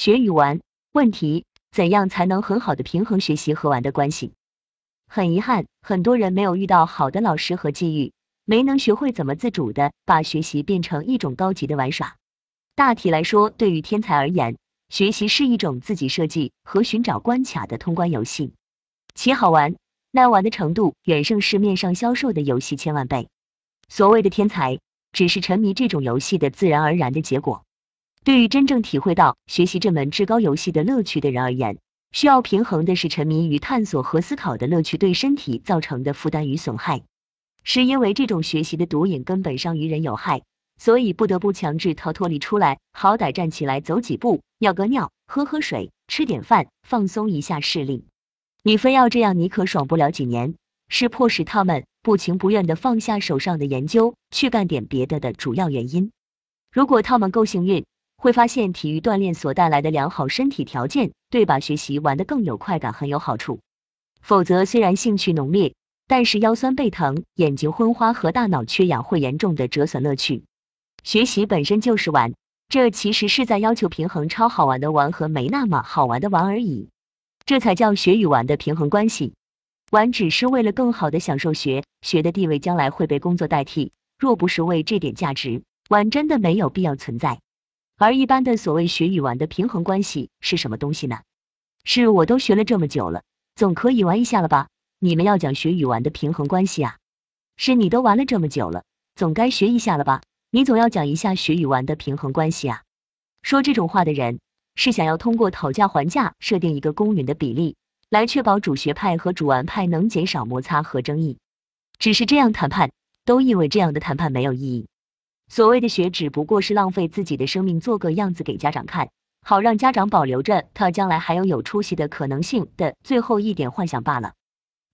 学与玩，问题：怎样才能很好的平衡学习和玩的关系？很遗憾，很多人没有遇到好的老师和机遇，没能学会怎么自主的把学习变成一种高级的玩耍。大体来说，对于天才而言，学习是一种自己设计和寻找关卡的通关游戏，其好玩、耐玩的程度远胜市面上销售的游戏千万倍。所谓的天才，只是沉迷这种游戏的自然而然的结果。对于真正体会到学习这门至高游戏的乐趣的人而言，需要平衡的是沉迷于探索和思考的乐趣对身体造成的负担与损害。是因为这种学习的毒瘾根本上于人有害，所以不得不强制逃脱离出来，好歹站起来走几步，尿个尿，喝喝水，吃点饭，放松一下视力。你非要这样，你可爽不了几年。是迫使他们不情不愿的放下手上的研究，去干点别的的主要原因。如果他们够幸运。会发现体育锻炼所带来的良好身体条件，对把学习玩得更有快感很有好处。否则，虽然兴趣浓烈，但是腰酸背疼、眼睛昏花和大脑缺氧会严重的折损乐趣。学习本身就是玩，这其实是在要求平衡超好玩的玩和没那么好玩的玩而已。这才叫学与玩的平衡关系。玩只是为了更好的享受学，学的地位将来会被工作代替。若不是为这点价值，玩真的没有必要存在。而一般的所谓学与玩的平衡关系是什么东西呢？是我都学了这么久了，总可以玩一下了吧？你们要讲学与玩的平衡关系啊？是你都玩了这么久了，总该学一下了吧？你总要讲一下学与玩的平衡关系啊？说这种话的人是想要通过讨价还价设定一个公允的比例，来确保主学派和主玩派能减少摩擦和争议。只是这样谈判，都以为这样的谈判没有意义。所谓的学，只不过是浪费自己的生命，做个样子给家长看，好让家长保留着他将来还有有出息的可能性的最后一点幻想罢了。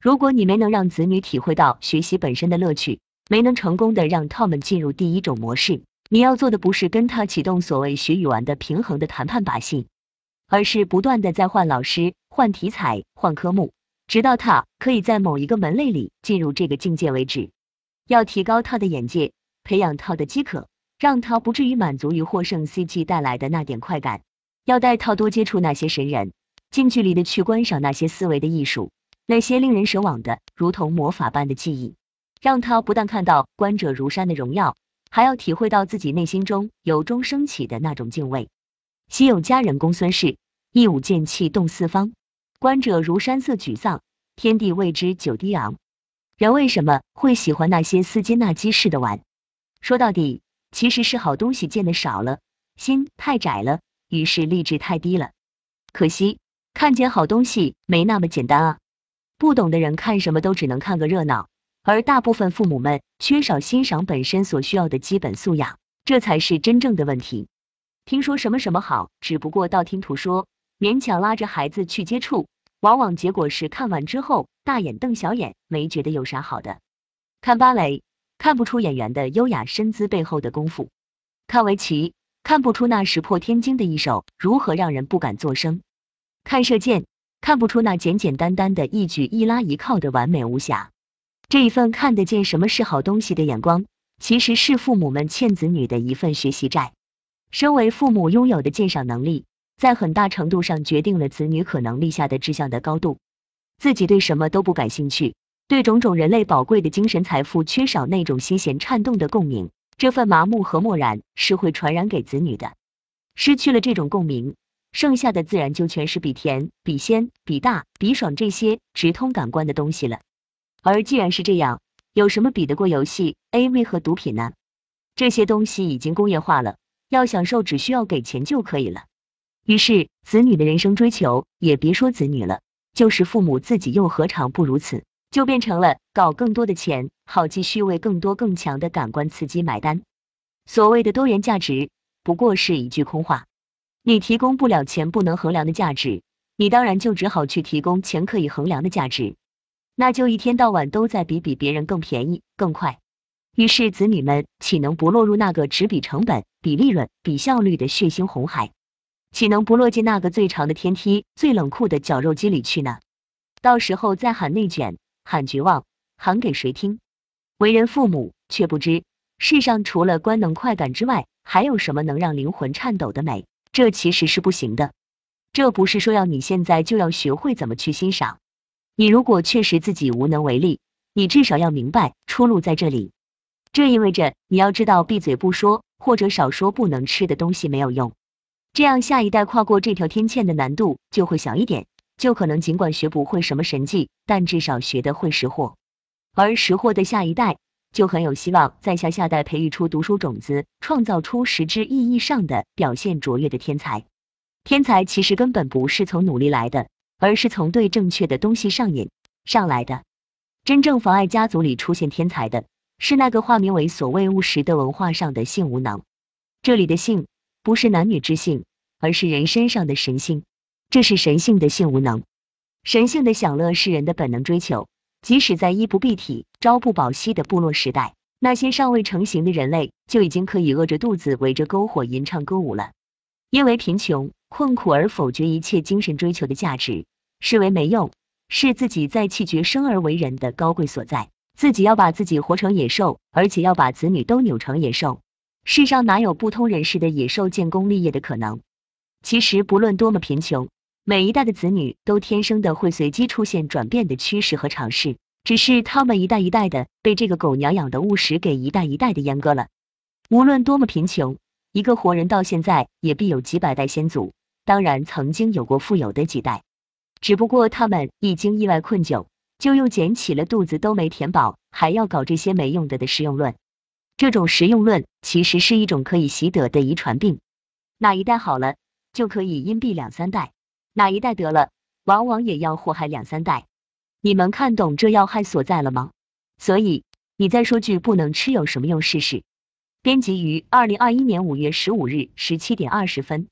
如果你没能让子女体会到学习本身的乐趣，没能成功的让他们进入第一种模式，你要做的不是跟他启动所谓学与玩的平衡的谈判把戏，而是不断的在换老师、换题材、换科目，直到他可以在某一个门类里进入这个境界为止。要提高他的眼界。培养套的饥渴，让他不至于满足于获胜 CG 带来的那点快感。要带套多接触那些神人，近距离的去观赏那些思维的艺术，那些令人神往的如同魔法般的记忆。让他不但看到观者如山的荣耀，还要体会到自己内心中由衷升起的那种敬畏。昔有佳人公孙氏，一舞剑气动四方，观者如山色沮丧，天地为之久低昂。人为什么会喜欢那些斯金纳基式的玩？说到底，其实是好东西见的少了，心太窄了，于是励志太低了。可惜看见好东西没那么简单啊！不懂的人看什么都只能看个热闹，而大部分父母们缺少欣赏本身所需要的基本素养，这才是真正的问题。听说什么什么好，只不过道听途说，勉强拉着孩子去接触，往往结果是看完之后大眼瞪小眼，没觉得有啥好的。看芭蕾。看不出演员的优雅身姿背后的功夫，看围棋看不出那石破天惊的一手如何让人不敢作声，看射箭看不出那简简单单的一举一拉一靠的完美无瑕。这一份看得见什么是好东西的眼光，其实是父母们欠子女的一份学习债。身为父母拥有的鉴赏能力，在很大程度上决定了子女可能立下的志向的高度。自己对什么都不感兴趣。对种种人类宝贵的精神财富缺少那种心弦颤动的共鸣，这份麻木和漠然是会传染给子女的。失去了这种共鸣，剩下的自然就全是比甜、比鲜、比大、比爽这些直通感官的东西了。而既然是这样，有什么比得过游戏、AV 和毒品呢？这些东西已经工业化了，要享受只需要给钱就可以了。于是，子女的人生追求，也别说子女了，就是父母自己又何尝不如此？就变成了搞更多的钱，好继续为更多更强的感官刺激买单。所谓的多元价值，不过是一句空话。你提供不了钱不能衡量的价值，你当然就只好去提供钱可以衡量的价值。那就一天到晚都在比比别人更便宜、更快。于是子女们岂能不落入那个只比成本、比利润、比效率的血腥红海？岂能不落进那个最长的天梯、最冷酷的绞肉机里去呢？到时候再喊内卷。喊绝望，喊给谁听？为人父母却不知，世上除了官能快感之外，还有什么能让灵魂颤抖的美？这其实是不行的。这不是说要你现在就要学会怎么去欣赏。你如果确实自己无能为力，你至少要明白出路在这里。这意味着你要知道闭嘴不说，或者少说不能吃的东西没有用。这样下一代跨过这条天堑的难度就会小一点，就可能尽管学不会什么神技，但至少学得会识货。而识货的下一代就很有希望在下下代培育出读书种子，创造出实质意义上的表现卓越的天才。天才其实根本不是从努力来的，而是从对正确的东西上瘾上来的。真正妨碍家族里出现天才的，是那个化名为所谓务实的文化上的性无能。这里的性不是男女之性，而是人身上的神性。这是神性的性无能。神性的享乐是人的本能追求，即使在衣不蔽体、朝不保夕的部落时代，那些尚未成型的人类就已经可以饿着肚子围着篝火吟唱歌舞了。因为贫穷。困苦而否决一切精神追求的价值，视为没用，是自己在弃绝生而为人的高贵所在。自己要把自己活成野兽，而且要把子女都扭成野兽。世上哪有不通人事的野兽建功立业的可能？其实不论多么贫穷，每一代的子女都天生的会随机出现转变的趋势和尝试，只是他们一代一代的被这个狗娘养的务实给一代一代的阉割了。无论多么贫穷。一个活人到现在也必有几百代先祖，当然曾经有过富有的几代，只不过他们已经意外困窘，就又捡起了肚子都没填饱，还要搞这些没用的的实用论。这种实用论其实是一种可以习得的遗传病，哪一代好了就可以荫蔽两三代，哪一代得了往往也要祸害两三代。你们看懂这要害所在了吗？所以你再说句不能吃有什么用？试试。编辑于二零二一年五月十五日十七点二十分。